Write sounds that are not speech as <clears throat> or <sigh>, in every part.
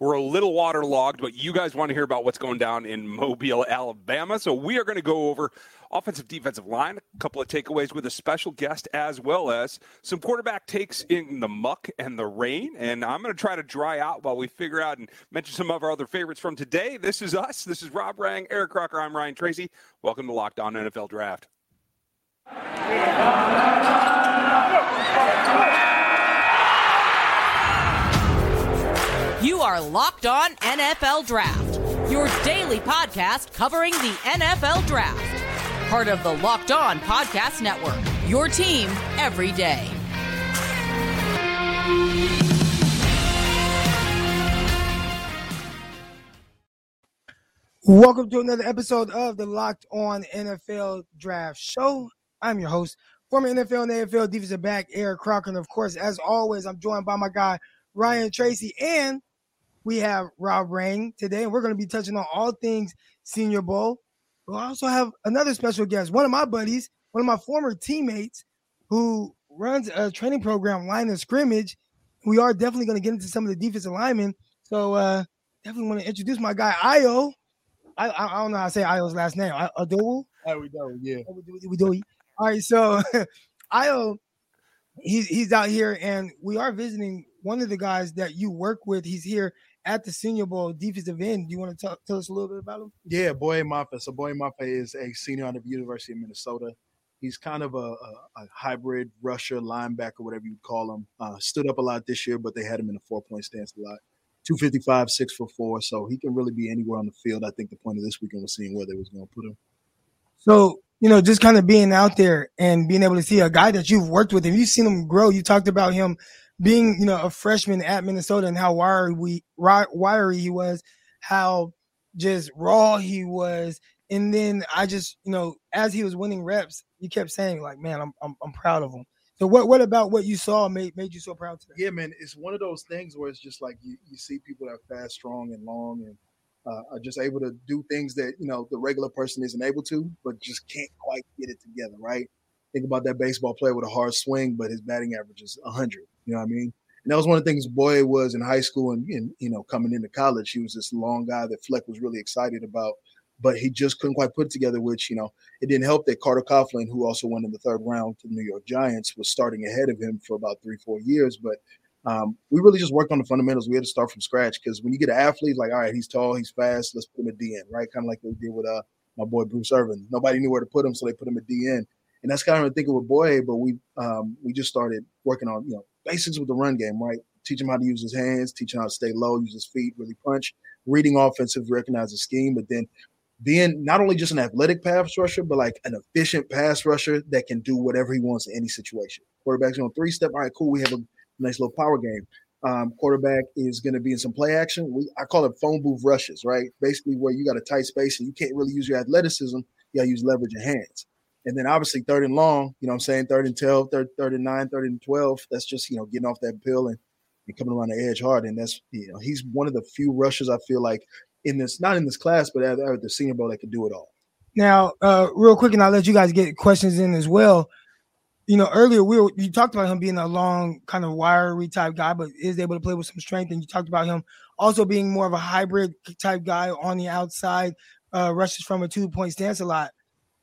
We're a little waterlogged, but you guys want to hear about what's going down in Mobile, Alabama. So we are going to go over offensive defensive line, a couple of takeaways with a special guest, as well as some quarterback takes in the muck and the rain. And I'm going to try to dry out while we figure out and mention some of our other favorites from today. This is us. This is Rob Rang, Eric Crocker. I'm Ryan Tracy. Welcome to Locked On NFL Draft. Are Locked On NFL Draft, your daily podcast covering the NFL Draft. Part of the Locked On Podcast Network, your team every day. Welcome to another episode of the Locked On NFL Draft Show. I'm your host, former NFL and AFL defensive back Eric Crocker. And of course, as always, I'm joined by my guy Ryan Tracy, and we have Rob Rang today, and we're going to be touching on all things Senior Bowl. We will also have another special guest, one of my buddies, one of my former teammates, who runs a training program, Line of Scrimmage. We are definitely going to get into some of the defensive linemen. So uh, definitely want to introduce my guy Io. I, I, don't know how to say Io's last name. Adowu. How we doing? Yeah. We do. All right. So <laughs> Io, he's he's out here, and we are visiting one of the guys that you work with. He's here at the Senior Bowl defensive end. Do you want to talk, tell us a little bit about him? Yeah, Boye Mafe. So Boye Mafe is a senior out of the University of Minnesota. He's kind of a, a, a hybrid rusher, linebacker, whatever you call him. Uh, stood up a lot this year, but they had him in a four point stance a lot. 255, six foot four, so he can really be anywhere on the field. I think the point of this weekend was seeing where they was going to put him. So you know, just kind of being out there and being able to see a guy that you've worked with and you've seen him grow. You talked about him being, you know, a freshman at Minnesota and how wiry we wiry he was, how just raw he was. And then I just, you know, as he was winning reps, you kept saying like, man, I'm I'm, I'm proud of him. So what what about what you saw made made you so proud today? Yeah, man, it's one of those things where it's just like you, you see people that are fast, strong, and long, and uh, are just able to do things that you know the regular person isn't able to, but just can't quite get it together, right? Think about that baseball player with a hard swing, but his batting average is 100. You know what I mean? And that was one of the things Boye was in high school and, and you know coming into college. He was this long guy that Fleck was really excited about, but he just couldn't quite put it together. Which you know it didn't help that Carter Coughlin, who also went in the third round to the New York Giants, was starting ahead of him for about three four years, but um, we really just worked on the fundamentals. We had to start from scratch because when you get an athlete, like, all right, he's tall, he's fast, let's put him at DN, right? Kind of like they did with uh, my boy Bruce Irvin. Nobody knew where to put him, so they put him at DN. And that's kind of thinking with Boye, but we um, we just started working on you know basics with the run game, right? Teach him how to use his hands, teach him how to stay low, use his feet, really punch, reading offensive, recognize the scheme, but then being not only just an athletic pass rusher, but like an efficient pass rusher that can do whatever he wants in any situation. Quarterbacks on three step. All right, cool. We have a nice little power game. Um, quarterback is going to be in some play action. We, I call it phone booth rushes, right? Basically, where you got a tight space and you can't really use your athleticism. You got to use leverage your hands. And then obviously third and long, you know I'm saying? Third and 12, third, third and nine, third and 12. That's just, you know, getting off that pill and, and coming around the edge hard. And that's, you know, he's one of the few rushers I feel like in this, not in this class, but at, at the senior bowl that can do it all. Now, uh, real quick, and I'll let you guys get questions in as well you know, earlier we were you talked about him being a long kind of wiry type guy, but is able to play with some strength. And you talked about him also being more of a hybrid type guy on the outside, uh, rushes from a two point stance a lot.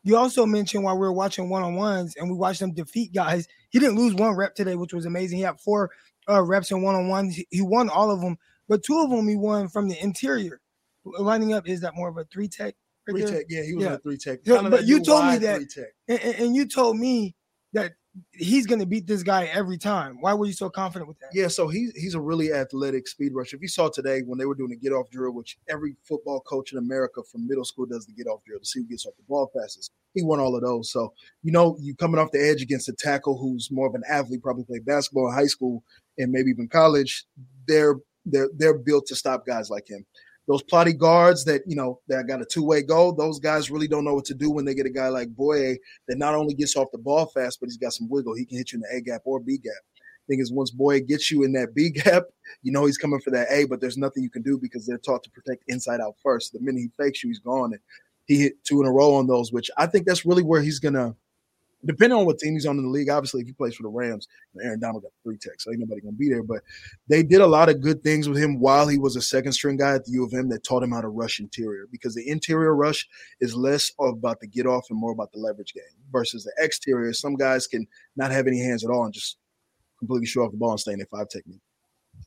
You also mentioned while we were watching one on ones and we watched him defeat guys, he didn't lose one rep today, which was amazing. He had four uh, reps in one on ones. He won all of them, but two of them he won from the interior. Lining up is that more of a three tech? Right three tech, yeah, he was yeah. a three tech. Yeah, but you told me that, and, and you told me that he's going to beat this guy every time. Why were you so confident with that? Yeah, so he's he's a really athletic speed rusher. If you saw today when they were doing the get off drill, which every football coach in America from middle school does the get off drill to see who gets off the ball fastest. He won all of those. So you know, you coming off the edge against a tackle who's more of an athlete, probably played basketball in high school and maybe even college. They're they're they're built to stop guys like him those plotty guards that you know that got a two-way goal those guys really don't know what to do when they get a guy like boye that not only gets off the ball fast but he's got some wiggle. He can hit you in the a gap or b gap. Thing is once boye gets you in that b gap you know he's coming for that a but there's nothing you can do because they're taught to protect inside out first. The minute he fakes you he's gone. And he hit two in a row on those which i think that's really where he's gonna depending on what team he's on in the league, obviously if he plays for the Rams, Aaron Donald got three techs, so ain't nobody gonna be there. But they did a lot of good things with him while he was a second string guy at the U of M that taught him how to rush interior because the interior rush is less about the get off and more about the leverage game versus the exterior. Some guys can not have any hands at all and just completely show off the ball and stay in their five technique.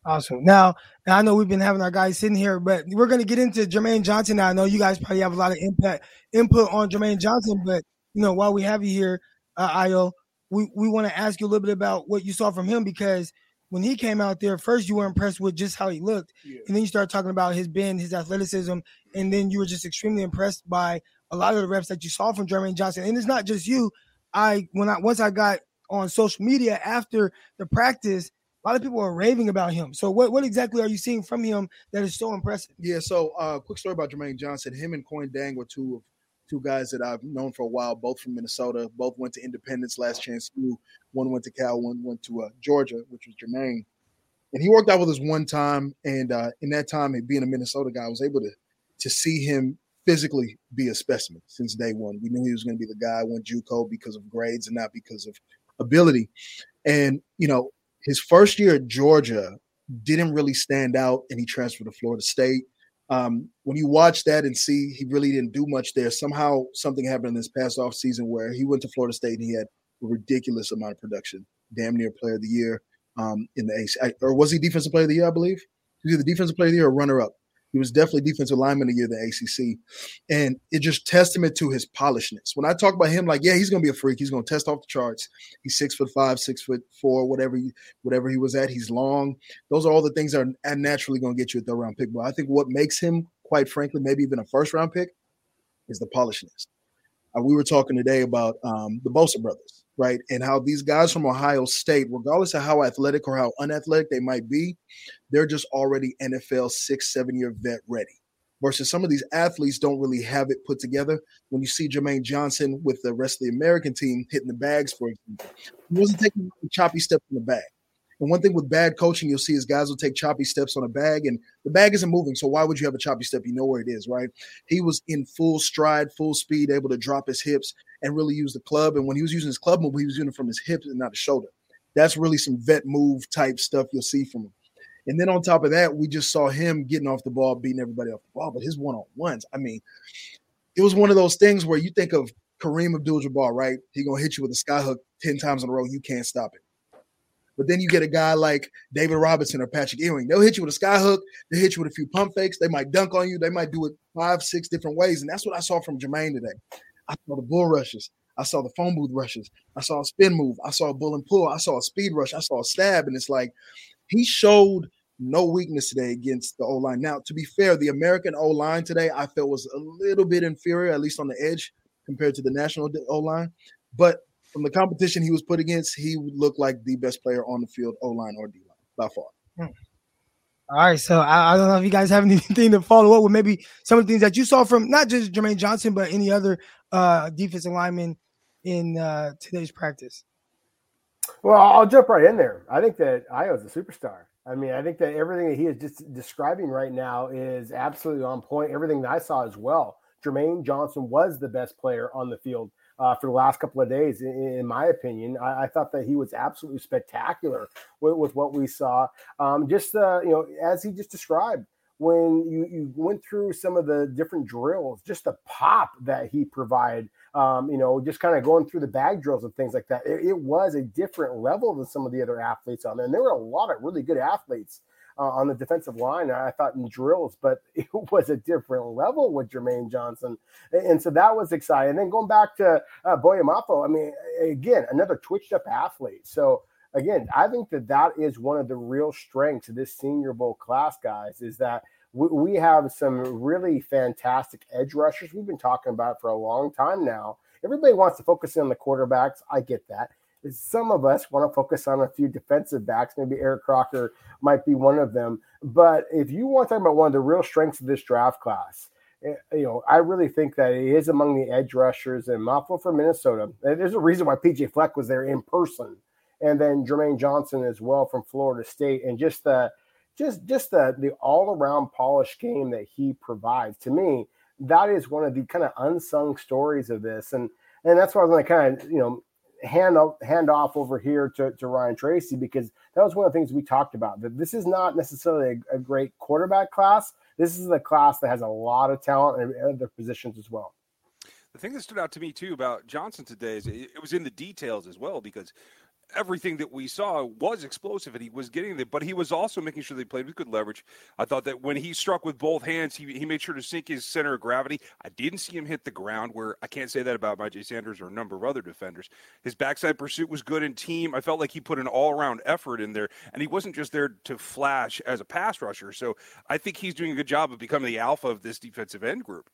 Awesome. Now, I know we've been having our guys sitting here, but we're going to get into Jermaine Johnson. Now, I know you guys probably have a lot of impact input on Jermaine Johnson, but you know, while we have you here, uh, Io, we, we want to ask you a little bit about what you saw from him because when he came out there, first you were impressed with just how he looked, yeah. and then you started talking about his bend, his athleticism, and then you were just extremely impressed by a lot of the reps that you saw from Jermaine Johnson. And it's not just you. I when I once I got on social media after the practice, a lot of people are raving about him. So what, what exactly are you seeing from him that is so impressive? Yeah, so uh quick story about Jermaine Johnson. Him and Kuony Deng were two of two guys that I've known for a while, both from Minnesota. Both went to Independence last chance U. One went to Cal, one went to uh, Georgia, which was Jermaine. And he worked out with us one time, and uh, in that time, being a Minnesota guy, I was able to to see him physically be a specimen since day one. We knew he was going to be the guy. Went JUCO because of grades and not because of ability. And you know, his first year at Georgia didn't really stand out, and he transferred to Florida State. Um, when you watch that and see he really didn't do much there, somehow something happened in this past off season where he went to Florida State and he had a ridiculous amount of production, damn near player of the year um, in the AC. Or was he defensive player of the year? I believe he was either defensive player of the year or runner up. He was definitely defensive lineman of the year, the ACC, and it just testament to his polishness. When I talk about him, like, yeah, he's gonna be a freak. He's gonna test off the charts. He's six foot five, six foot four, whatever, he, whatever he was at. He's long. Those are all the things that are naturally gonna get you a third round pick. But I think what makes him, quite frankly, maybe even a first round pick, is the polishness. Uh, we were talking today about um, the Bosa brothers right? And how these guys from Ohio State, regardless of how athletic or how unathletic they might be, they're just already NFL six, seven year vet ready. Versus some of these athletes don't really have it put together. When you see Jermaine Johnson with the rest of the American team hitting the bags, for example, he wasn't taking a choppy steps in the bag. And one thing with bad coaching, you'll see is guys will take choppy steps on a bag, and the bag isn't moving. So why would you have a choppy step? You know where it is, right? He was in full stride, full speed, able to drop his hips and really use the club. And when he was using his club move, he was using it from his hips and not his shoulder. That's really some vet move type stuff you'll see from him. And then on top of that, we just saw him getting off the ball, beating everybody off the ball. But his one on ones, I mean, it was one of those things where you think of Kareem Abdul-Jabbar, right? He gonna hit you with a sky hook ten times in a row, you can't stop it. But then you get a guy like David Robinson or Patrick Ewing. They'll hit you with a sky hook. They hit you with a few pump fakes. They might dunk on you. They might do it five, six different ways. And that's what I saw from Jermaine today. I saw the bull rushes. I saw the phone booth rushes. I saw a spin move. I saw a bull and pull. I saw a speed rush. I saw a stab. And it's like he showed no weakness today against the O line. Now, to be fair, the American O line today I felt was a little bit inferior, at least on the edge, compared to the national O line. But from the competition he was put against, he would look like the best player on the field, O line or D line by far. Hmm. All right, so I, I, don't know if you guys have <laughs> anything to follow up with. Maybe some of the things that you saw from not just Jermaine Johnson, but any other uh, defensive lineman in uh, today's practice. Well, I'll jump right in there. I think that Io is a superstar. I mean, I think that everything that he is just describing right now is absolutely on point. Everything that I saw as well. Jermaine Johnson was the best player on the field uh, for the last couple of days, in, in my opinion. I, I, thought that he was absolutely spectacular with, with what we saw. Um, just uh, you know, as he just described, when you, you went through some of the different drills, just the pop that he provided, um, you know, just kind of going through the bag drills and things like that, it, it, was a different level than some of the other athletes on there. And there were a lot of really good athletes uh, on the defensive line. I thought in drills, but <laughs> it was a different level with Jermaine Johnson, and so that was exciting. And then going back to uh, Boye Mafe, I mean, again, another twitched up athlete. So again, I think that that is one of the real strengths of this Senior Bowl class, guys, is that we, have some really fantastic edge rushers. We've been talking about for a long time now. Everybody wants to focus in on the quarterbacks. I get that some of us want to focus on a few defensive backs. Maybe Eric Crocker might be one of them. But if you want to talk about one of the real strengths of this draft class, eh, you know, I really think that it is among the edge rushers and Mafe for Minnesota. There's a reason why PJ Fleck was there in person, and then Jermaine Johnson as well from Florida State, and just the just just the the all around polished game that he provides to me. That is one of the kind of unsung stories of this, and and that's why I was going to kind of you know hand hand off over here to, to Ryan Tracy because that was one of the things we talked about. That this is not necessarily a, a great quarterback class. This is a class that has a lot of talent in other positions as well. The thing that stood out to me too about Johnson today is it was in the details as well because everything that we saw was explosive and he was getting it, but he was also making sure they played with good leverage. I thought that when he struck with both hands, he, he made sure to sink his center of gravity. I didn't see him hit the ground where I can't say that about Myjai Sanders or a number of other defenders. His backside pursuit was good in team. I felt like he put an all around effort in there and he wasn't just there to flash as a pass rusher. So I think he's doing a good job of becoming the alpha of this defensive end group.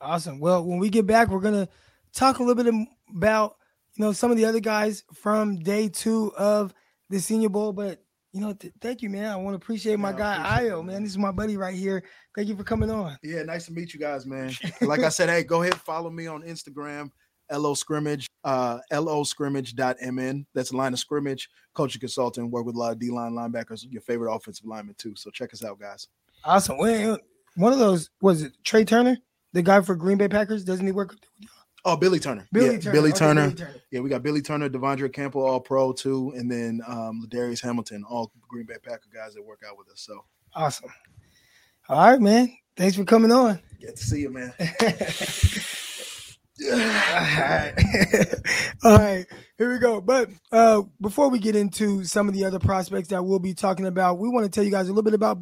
Awesome. Well, when we get back, we're going to talk a little bit about you know, some of the other guys from day two of the Senior Bowl. But you know, th- thank you, man. I want to appreciate my guy Io, man. This is my buddy right here. Thank you for coming on. Yeah, nice to meet you guys, man. <laughs> like I said, hey, go ahead follow me on Instagram, LO Scrimmage, uh, LO Scrimmage.mn. That's line of scrimmage, coaching consultant, work with a lot of D line linebackers, your favorite offensive lineman too. So check us out, guys. Awesome. Wait, one of those was it Trai Turner, the guy for Green Bay Packers? Doesn't he work with? Oh, Billy Turner. Billy yeah, Turner. Billy, Okay, Turner. Billy Turner. Yeah, we got Billy Turner, Devondre Campbell, all pro too, and then um, Ladarius Hamilton, all Green Bay Packer guys that work out with us. So Awesome. All right, man. Thanks for coming on. get to see you, man. All right. <laughs> All right. Here we go. But uh, before we get into some of the other prospects that we'll be talking about, we want to tell you guys a little bit about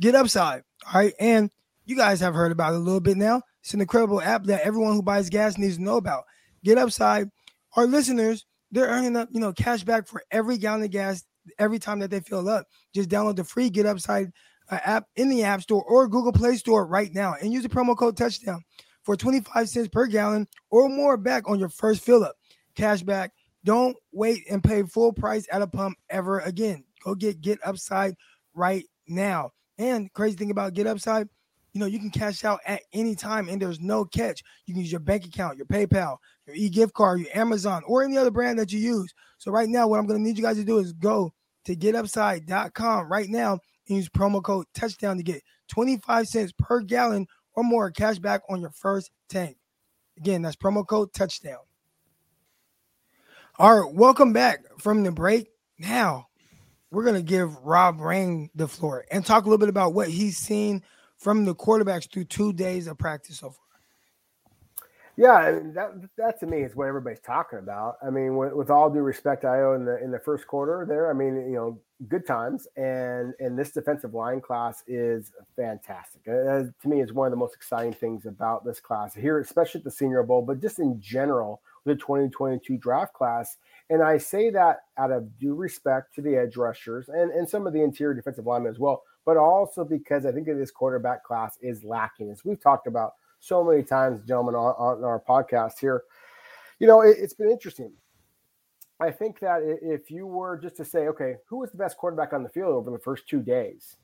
Get Upside. All right. And you guys have heard about it a little bit now. It's an incredible app that everyone who buys gas needs to know about. Get Upside, our listeners, they're earning up, you know, cash back for every gallon of gas every time that they fill up. Just download the free Get Upside uh, app in the App Store or Google Play Store right now and use the promo code touchdown for 25 cents per gallon or more back on your first fill up. Cash back. Don't wait and pay full price at a pump ever again. Go get Get Upside right now. And crazy thing about Get Upside, you know, you can cash out at any time and there's no catch. You can use your bank account, your PayPal, your e-gift card, your Amazon, or any other brand that you use. So right now, what I'm going to need you guys to do is go to getupside.com right now and use promo code touchdown to get 25 cents per gallon or more cash back on your first tank. Again, that's promo code touchdown. All right, welcome back from the break. Now, we're going to give Rob Rang the floor and talk a little bit about what he's seen from the quarterbacks through two days of practice so far. Yeah, I that that to me is what everybody's talking about. I mean, with, with all due respect, Io in the in the first quarter there, I mean, you know, good times, and and this defensive line class is fantastic. Uh, to me, is one of the most exciting things about this class here, especially at the Senior Bowl, but just in general, the 2022 draft class. And I say that out of due respect to the edge rushers and and some of the interior defensive linemen as well, but also because I think that this quarterback class is lacking, as we've talked about so many times, gentlemen, on, on our podcast here. You know, it, it's been interesting. I think that if you were just to say, okay, who was the best quarterback on the field over the first two days?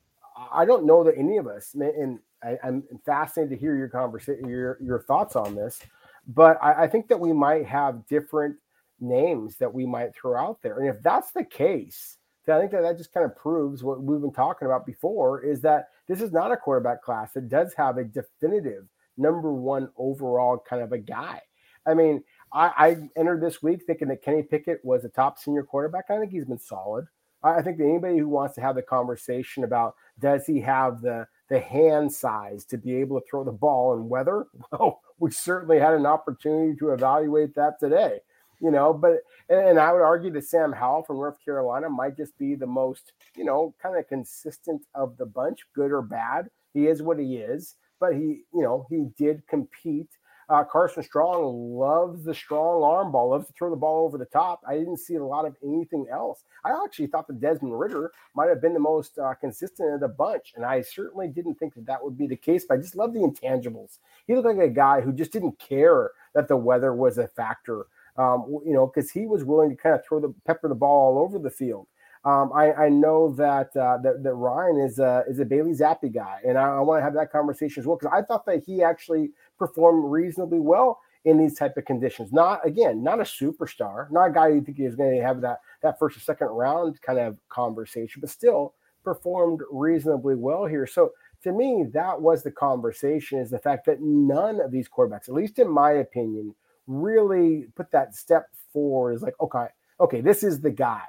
I don't know that any of us, and I, am fascinated to hear your conversation, your your thoughts on this. But I, I think that we might have different names that we might throw out there, and if that's the case, I think that that just kind of proves what we've been talking about before: is that this is not a quarterback class that does have a definitive number one overall kind of a guy. I mean, I, I, entered this week thinking that Kenny Pickett was a top senior quarterback. I think he's been solid. I, I think that anybody who wants to have the conversation about does he have the the hand size to be able to throw the ball and weather, <laughs> well, we certainly had an opportunity to evaluate that today. You know, but and I would argue that Sam Howell from North Carolina might just be the most, you know, kind of consistent of the bunch, good or bad. He is what he is but he, you know, he did compete. Uh, Carson Strong loves the strong arm ball, loves to throw the ball over the top. I didn't see a lot of anything else. I actually thought that Desmond Ridder might have been the most uh, consistent of the bunch, and I certainly didn't think that that would be the case. But I just love the intangibles. He looked like a guy who just didn't care that the weather was a factor. Um, you know, because he was willing to kind of throw the pepper the ball all over the field. Um, I, I, know that, uh, that, that Ryan is a is a Bailey Zappe guy, and I, I want to have that conversation as well because I thought that he actually performed reasonably well in these type of conditions. Not again, not a superstar, not a guy you think he is going to have that that first or second round kind of conversation, but still performed reasonably well here. So to me, that was the conversation: is the fact that none of these quarterbacks, at least in my opinion, really put that step forward is like, okay, okay, this is the guy.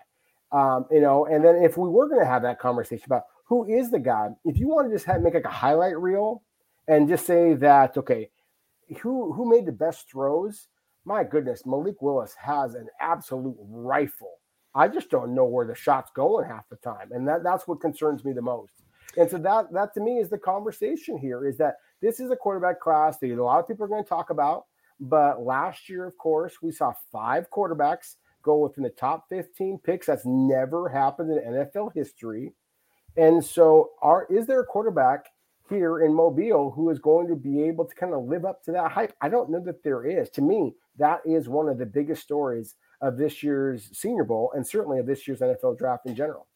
Um, you know, and then if we were going to have that conversation about who is the guy, if you want to just have, make like a highlight reel and just say that, okay, who who made the best throws? My goodness, Malik Willis has an absolute rifle. I just don't know where the shot's going half the time, and that that's what concerns me the most. And so that that to me is the conversation here is that this is a quarterback class that a lot of people are going to talk about. But last year, of course, we saw five quarterbacks go within the top 15 picks. That's never happened in NFL history. And so, are is there a quarterback here in Mobile who is going to be able to kind of live up to that hype? I don't know that there is. To me, that is one of the biggest stories of this year's Senior Bowl and certainly of this year's NFL draft in general.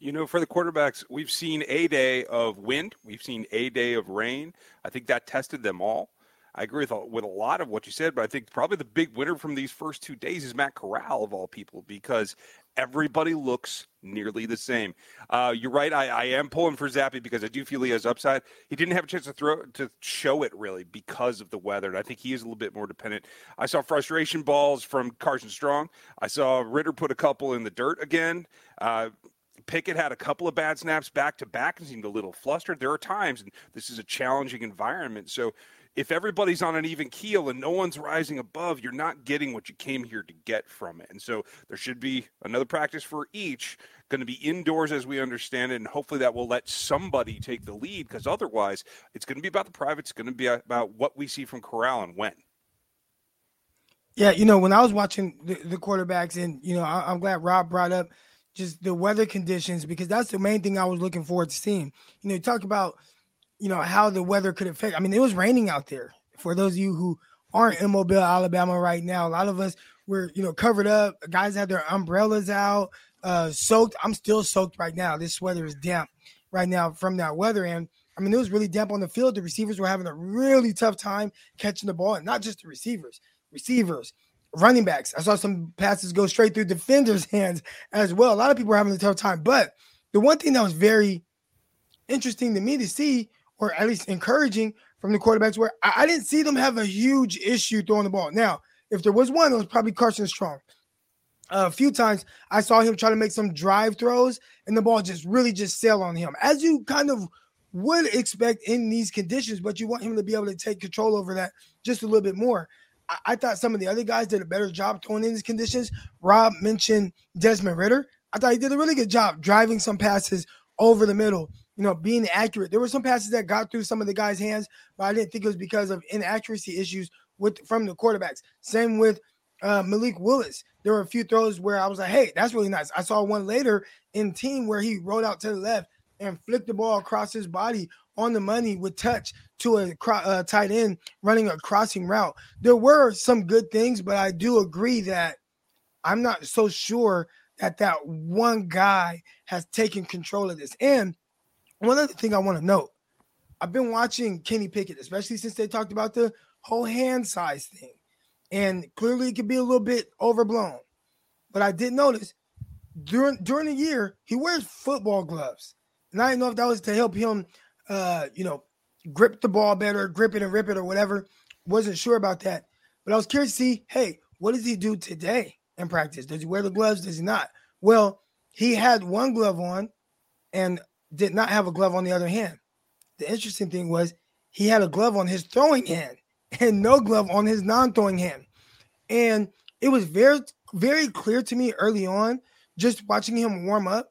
You know, for the quarterbacks, we've seen a day of wind, we've seen a day of rain. I think that tested them all. I agree with, with a lot of what you said, but I think probably the big winner from these first two days is Matt Corral of all people because everybody looks nearly the same. Uh, you're right. I, I, am pulling for Zappe because I do feel he has upside. He didn't have a chance to throw to show it really because of the weather, and I think he is a little bit more dependent. I saw frustration balls from Carson Strong. I saw Ridder put a couple in the dirt again. Uh, Pickett had a couple of bad snaps back to back and seemed a little flustered. There are times, and this is a challenging environment. So if everybody's on an even keel and no one's rising above, you're not getting what you came here to get from it. And so there should be another practice for each, going to be indoors as we understand it. And hopefully that will let somebody take the lead because otherwise it's going to be about the private. It's going to be about what we see from Corral and when. Yeah, you know, when I was watching the, the quarterbacks, and, you know, I, I'm glad Rob brought up just the weather conditions because that's the main thing I was looking forward to seeing. You know, you talk about you know, how the weather could affect. I mean, it was raining out there. For those of you who aren't in Mobile, Alabama right now, a lot of us were, you know, covered up. Guys had their umbrellas out, uh, soaked. I'm still soaked right now. This weather is damp right now from that weather. And I mean, it was really damp on the field. The receivers were having a really tough time catching the ball, and not just the receivers, receivers, running backs. I saw some passes go straight through defenders' <laughs> hands as well. A lot of people were having a tough time. But the one thing that was very interesting to me to see or at least encouraging from the quarterbacks where I, I, didn't see them have a huge issue throwing the ball. Now, if there was one, it was probably Carson Strong. Uh, a few times I saw him try to make some drive throws and the ball just really just sail on him, as you kind of would expect in these conditions, but you want him to be able to take control over that just a little bit more. I, I thought some of the other guys did a better job throwing in these conditions. Rob mentioned Desmond Ridder. I thought he did a really good job driving some passes over the middle you know, being accurate. There were some passes that got through some of the guys' hands, but I didn't think it was because of inaccuracy issues with from the quarterbacks. Same with uh, Malik Willis. There were a few throws where I was like, "Hey, that's really nice." I saw one later in team where he rolled out to the left and flicked the ball across his body on the money with touch to a uh, tight end running a crossing route. There were some good things, but I do agree that I'm not so sure that that one guy has taken control of this. And one other thing I want to note I've been watching Kenny Pickett, especially since they talked about the whole hand size thing. And clearly it could be a little bit overblown. But I did notice during during the year, he wears football gloves. And I didn't know if that was to help him uh, you know, grip the ball better, grip it and rip it or whatever. Wasn't sure about that. But I was curious to see, hey, what does he do today in practice? Does he wear the gloves? Does he not? Well, he had one glove on and did not have a glove on the other hand. The interesting thing was he had a glove on his throwing hand <laughs> and no glove on his non-throwing hand. And it was very, very clear to me early on, just watching him warm up,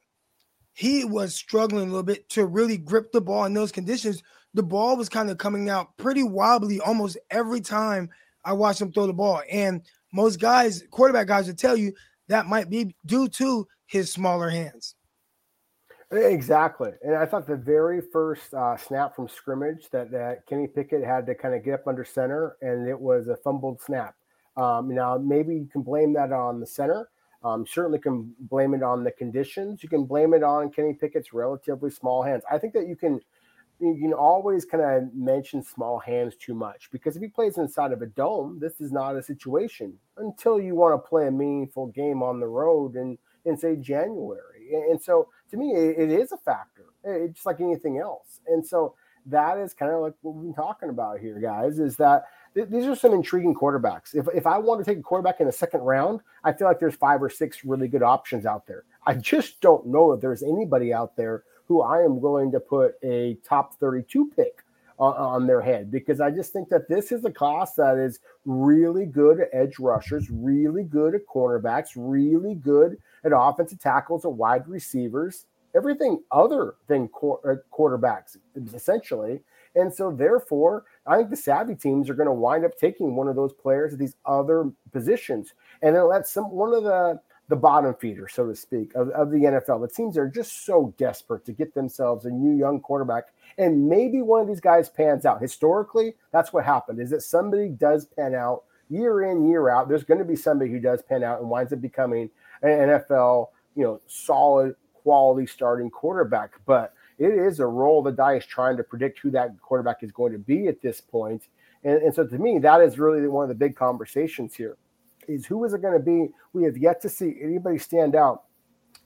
he was struggling a little bit to really grip the ball in those conditions. The ball was kind of coming out pretty wobbly almost every time I watched him throw the ball. And most guys, quarterback guys, would tell you that might be due to his smaller hands. Exactly, and I thought the very first uh, snap from scrimmage that that Kenny Pickett had to kind of get up under center, and it was a fumbled snap. Um, now maybe you can blame that on the center. Um, certainly can blame it on the conditions. You can blame it on Kenny Pickett's relatively small hands. I think that you can you can always kind of mention small hands too much because if he plays inside of a dome, this is not a situation until you want to play a meaningful game on the road in in say January. And so to me, it, it is a factor. Eh, it's just like anything else. And so that is kind of like what we've been talking about here, guys, is that th- these are some intriguing quarterbacks. If, if I want to take a quarterback in the second round, I feel like there's five or six really good options out there. I just don't know if there's anybody out there who I am willing to put a top 32 pick on, on their head because I just think that this is a class that is really good at edge rushers, really good at cornerbacks, really good at offensive tackles and wide receivers, everything other than uh, quarterbacks, essentially. And so, therefore, I think the savvy teams are going to wind up taking one of those players at these other positions, and then let some one of the the bottom feeder, so to speak, of, of the NFL. The teams are just so desperate to get themselves a new young quarterback, and maybe one of these guys pans out. Historically, that's what happened: is that somebody does pan out year in, year out. There's going to be somebody who does pan out and winds up becoming an NFL, you know, solid quality starting quarterback. But it is a roll of the dice trying to predict who that quarterback is going to be at this point. And, and so to me, that is really one of the big conversations here is who is it going to be? We have yet to see anybody stand out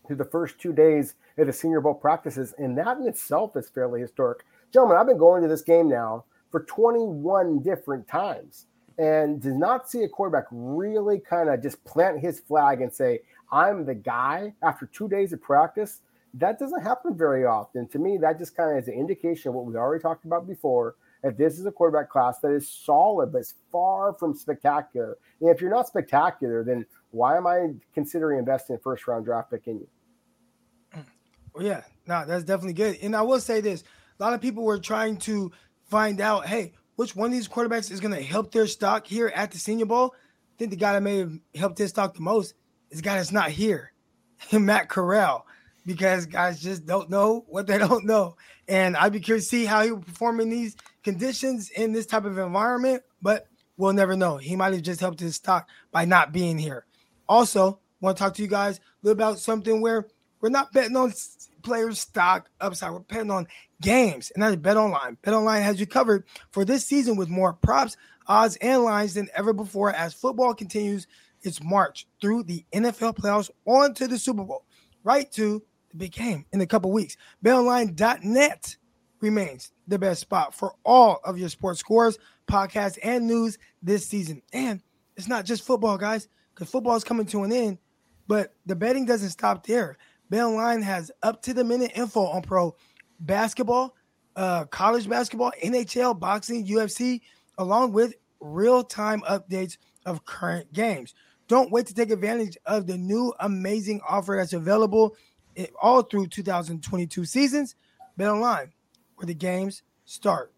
through the first two days of the Senior Bowl practices, and that in itself is fairly historic. Gentlemen, I've been going to this game now for 21 different times and did not see a quarterback really kind of just plant his flag and say, I'm the guy after two days of practice. That doesn't happen very often. To me, that just kind of is an indication of what we already talked about before that this is a quarterback class that is solid, but it's far from spectacular. And if you're not spectacular, then why am I considering investing a first round draft pick in you? <clears throat> Well, yeah, no, that's definitely good. And I will say this: a lot of people were trying to find out, hey, which one of these quarterbacks is going to help their stock here at the Senior Bowl. I think the guy that may have helped his stock the most is the guy that's not here, <laughs> Matt Corral because guys just don't know what they <laughs> don't know. And I'd be curious to see how he will perform in these conditions in this type of environment, but we'll never know. He might have just helped his stock by not being here. Also, want to talk to you guys about something where we're not betting on players' stock upside. We're betting on games, and that is Bet Online. Bet Online has you covered for this season with more props, odds, and lines than ever before as football continues its march through the NFL playoffs on to the Super Bowl, right to the big game in a couple weeks. BetOnline.net remains the best spot for all of your sports scores, podcasts, and news this season. And it's not just football, guys, because football is coming to an end, but the betting doesn't stop there. BetOnline has up to the minute info on pro basketball, uh, college basketball, NHL, boxing, UFC, along with real time updates of current games. Don't wait to take advantage of the new amazing offer that's available all through 2022 seasons. Bet online where the games start.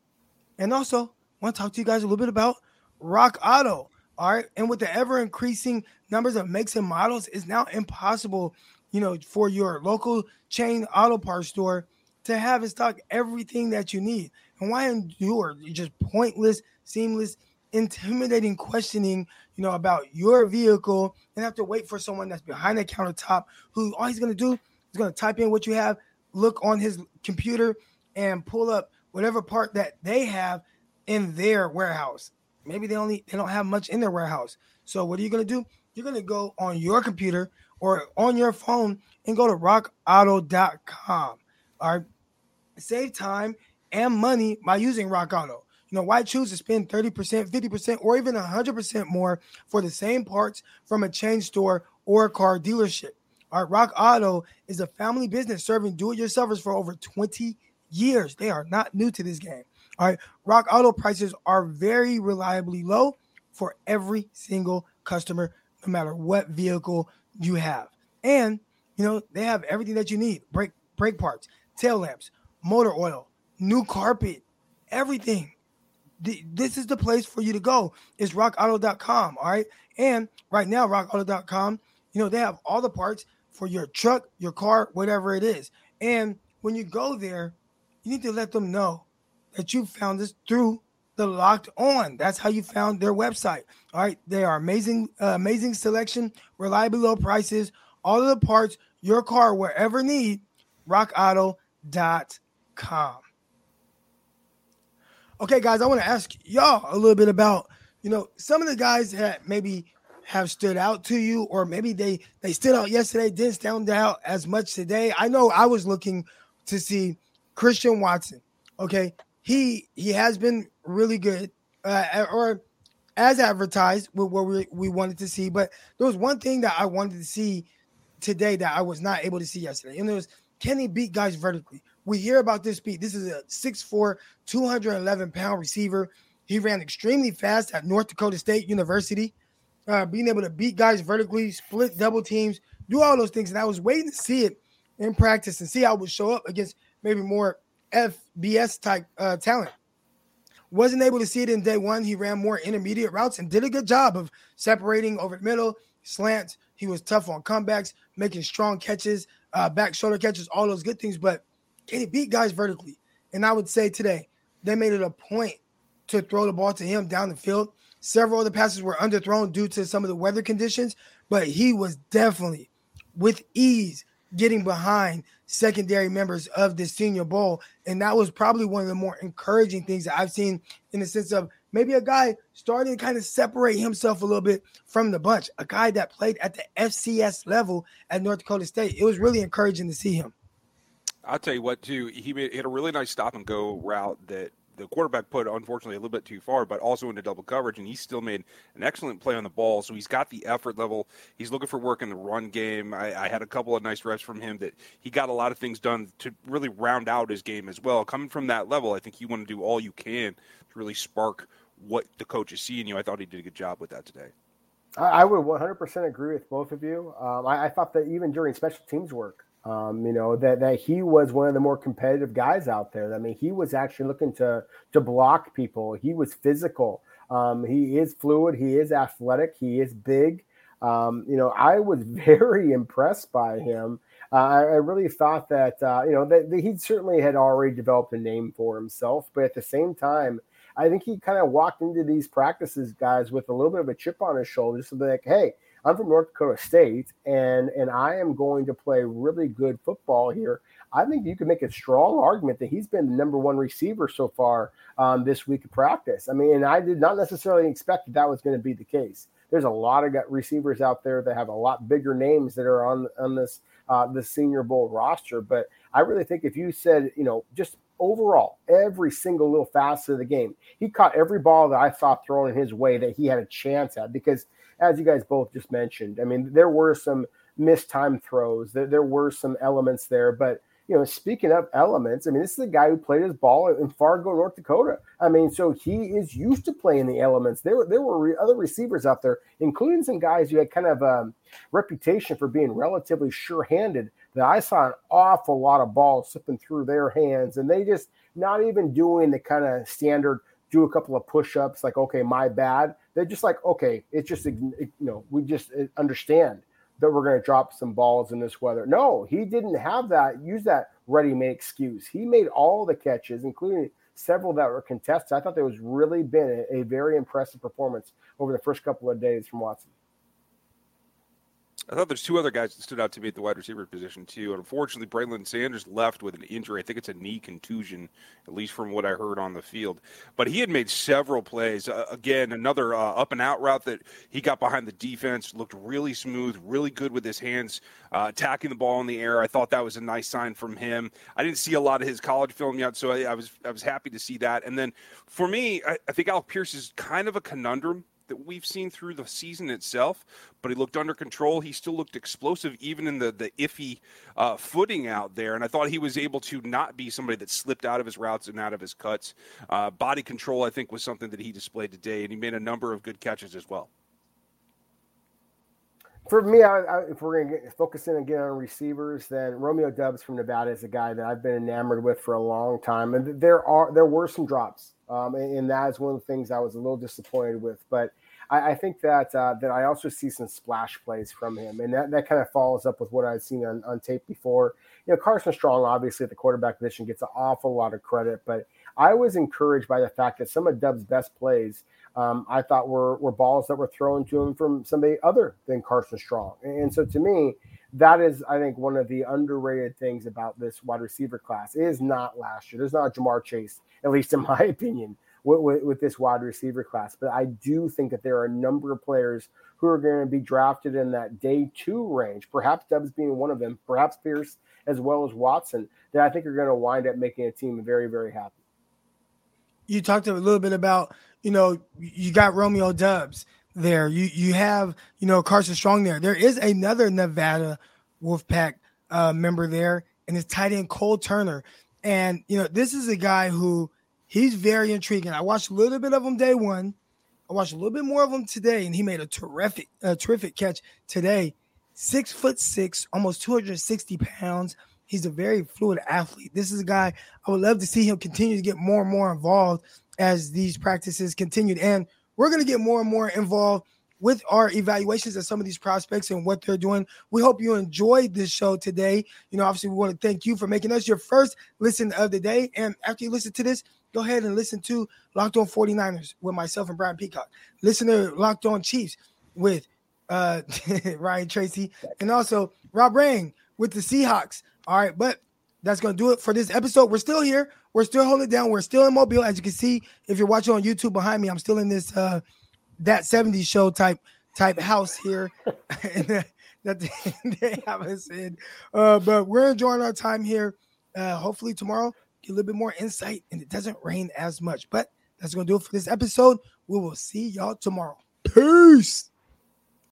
And also, want to talk to you guys a little bit about Rock Auto. All right. And with the ever increasing numbers of makes and models, it's now impossible, you know, for your local chain auto parts store to have in stock everything that you need. And why endure just pointless, seamless, intimidating questioning, you know, about your vehicle and have to wait for someone that's behind the countertop who all he's going to do is going to type in what you have, look on his computer, and pull up whatever part that they have in their warehouse. Maybe they only they don't have much in their warehouse. So what are you to do? You're to go on your computer or on your phone and go to rockauto.com. All right. Save time and money by using Rock Auto. You know, why choose to spend 30%, 50%, or even 100% more for the same parts from a chain store or a car dealership? All right, Rock Auto is a family business serving do-it-yourselfers for over 20 years. They are not new to this game. All right, Rock Auto prices are very reliably low for every single customer, no matter what vehicle you have. And you know, they have everything that you need: brake brake parts, tail lamps, motor oil, new carpet, everything. This is the place for you to go. It's rockauto.com, all right? And right now rockauto.com, you know, they have all the parts for your truck, your car, whatever it is. And when you go there, you need to let them know that you found this through the locked on. That's how you found their website. All right. They are amazing, uh, amazing selection, reliably low prices, all of the parts your car will ever need. RockAuto.com. Okay, guys, I want to ask y'all a little bit about, you know, some of the guys that maybe have stood out to you, or maybe they they stood out yesterday, didn't stand out as much today. I know I was looking to see Christian Watson. Okay, he he has been really good, uh, or as advertised with what we, we wanted to see. But there was one thing that I wanted to see today that I was not able to see yesterday, and it was can he beat guys vertically? We hear about this beat. This is a 6'4, 211 pound receiver. He ran extremely fast at North Dakota State University, uh, being able to beat guys vertically, split double teams, do all those things. And I was waiting to see it in practice and see how it would show up against maybe more FBS type uh, talent. Wasn't able to see it in day one. He ran more intermediate routes and did a good job of separating over the middle, slants. He was tough on comebacks, making strong catches, uh, back shoulder catches, all those good things. But can he beat guys vertically? And I would say today they made it a point to throw the ball to him down the field. Several of the passes were underthrown due to some of the weather conditions, but he was definitely with ease getting behind secondary members of the Senior Bowl. And that was probably one of the more encouraging things that I've seen in the sense of maybe a guy starting to kind of separate himself a little bit from the bunch, a guy that played at the FCS level at North Dakota State. It was really encouraging to see him. I'll tell you what, too. He made, hit a really nice stop and go route that the quarterback put unfortunately a little bit too far, but also into double coverage, and he still made an excellent play on the ball. So he's got the effort level. He's looking for work in the run game. I, I, had a couple of nice reps from him that he got a lot of things done to really round out his game as well. Coming from that level, I think you want to do all you can to really spark what the coach is seeing you. I thought he did a good job with that today. I would 100% agree with both of you. Um, I, I thought that even during special teams work, um, you know that that he was one of the more competitive guys out there. I mean, he was actually looking to to block people. He was physical. Um, he is fluid. He is athletic. He is big. Um, you know, I was <laughs> very impressed by him. Uh, I, I, really thought that uh, you know that, that he certainly had already developed a name for himself, but at the same time, I think he kind of walked into these practices, guys, with a little bit of a chip on his shoulder, be like, hey I'm from North Dakota State, and and I am going to play really good football here. I think you can make a strong argument that he's been the number one receiver so far um, this week of practice. I mean, and I did not necessarily expect that that was going to be the case. There's a lot of receivers out there that have a lot bigger names that are on on this uh, the Senior Bowl roster, but I really think if you said, you know, just overall, every single little facet of the game, he caught every ball that I saw thrown in his way that he had a chance at because as you guys both just mentioned, I mean, there were some missed time throws. There, there were some elements there, but you know, speaking of elements, I mean, this is a guy who played his ball in Fargo, North Dakota. I mean, so he is used to playing the elements. There, there were re- other receivers out there, including some guys who had kind of a um, reputation for being relatively sure-handed. That I saw an awful lot of balls slipping through their hands, and they just not even doing the kind of standard do a couple of push-ups, like okay, my bad. They're just like, okay, it's just you know, we just uh, understand that we're going to drop some balls in this weather. No, he didn't have that. Use that ready-made excuse. He made all the catches, including several that were contested. I thought there was really been a, a very impressive performance over the first couple of days from Watson. I thought there's two other guys that stood out to me at the wide receiver position too. And Unfortunately, Braylon Sanders left with an injury. I think it's a knee contusion, at least from what I heard on the field. But he had made several plays. Uh, again, another uh, up and out route that he got behind the defense, looked really smooth, really good with his hands, uh, attacking the ball in the air. I thought that was a nice sign from him. I didn't see a lot of his college film yet, so I, I was I was happy to see that. And then for me, I, I think Alec Pierce is kind of a conundrum that we've seen through the season itself, but he looked under control. He still looked explosive, even in the the iffy uh, footing out there. And I thought he was able to not be somebody that slipped out of his routes and out of his cuts. Uh, body control, I think, was something that he displayed today, and he made a number of good catches as well. For me, I, I, if we're going to focus in again on receivers, then Romeo Doubs from Nevada is a guy that I've been enamored with for a long time, and there are there were some drops um, and, and, that is one of the things I was a little disappointed with. But I, I think that uh, that I also see some splash plays from him, and that, that kind of follows up with what I've seen on, on tape before. You know, Carson Strong, obviously at the quarterback position, gets an awful lot of credit, but I was encouraged by the fact that some of Doubs' best plays um, I thought were were balls that were thrown to him from somebody other than Carson Strong, and so to me that is, I think, one of the underrated things about this wide receiver class is not last year. There's not a Ja'Marr Chase, at least in <laughs> my opinion, with, with, with, this wide receiver class. But I do think that there are a number of players who are going to be drafted in that day two range, perhaps Doubs being one of them, perhaps Pierce as well as Watson, that I think are going to wind up making a team very, very happy. You talked a little bit about, you know, you got Romeo Doubs there. You you have, you know, Carson Strong there. There is another Nevada Wolfpack uh, member there, and it's tight end Cole Turner. And you know, this is a guy who he's very intriguing. I watched a little bit of him day one. I watched a little bit more of him today, and he made a terrific, a terrific catch today. Six foot six, almost 260 pounds. He's a very fluid athlete. This is a guy I would love to see him continue to get more and more involved as these practices continued. And we're going to get more and more involved with our evaluations of some of these prospects and what they're doing. We hope you enjoyed this show today. You know, obviously, we want to thank you for making us your first listen of the day. And after you listen to this, go ahead and listen to Locked On 49ers with myself and Brian Peacock. Listen to Locked On Chiefs with uh, <laughs> Ryan Tracy and also Rob Rang with the Seahawks. All right, but that's to do it for this episode. We're still here. We're still holding down. We're still in Mobile. As you can see, if you're watching on YouTube behind me, I'm still in this uh, that 70s show type type house here. <laughs> that they <laughs> haven't said. Uh, but we're enjoying our time here. Uh, hopefully tomorrow get a little bit more insight and it doesn't rain as much. But that's gonna do it for this episode. We will see y'all tomorrow. Peace.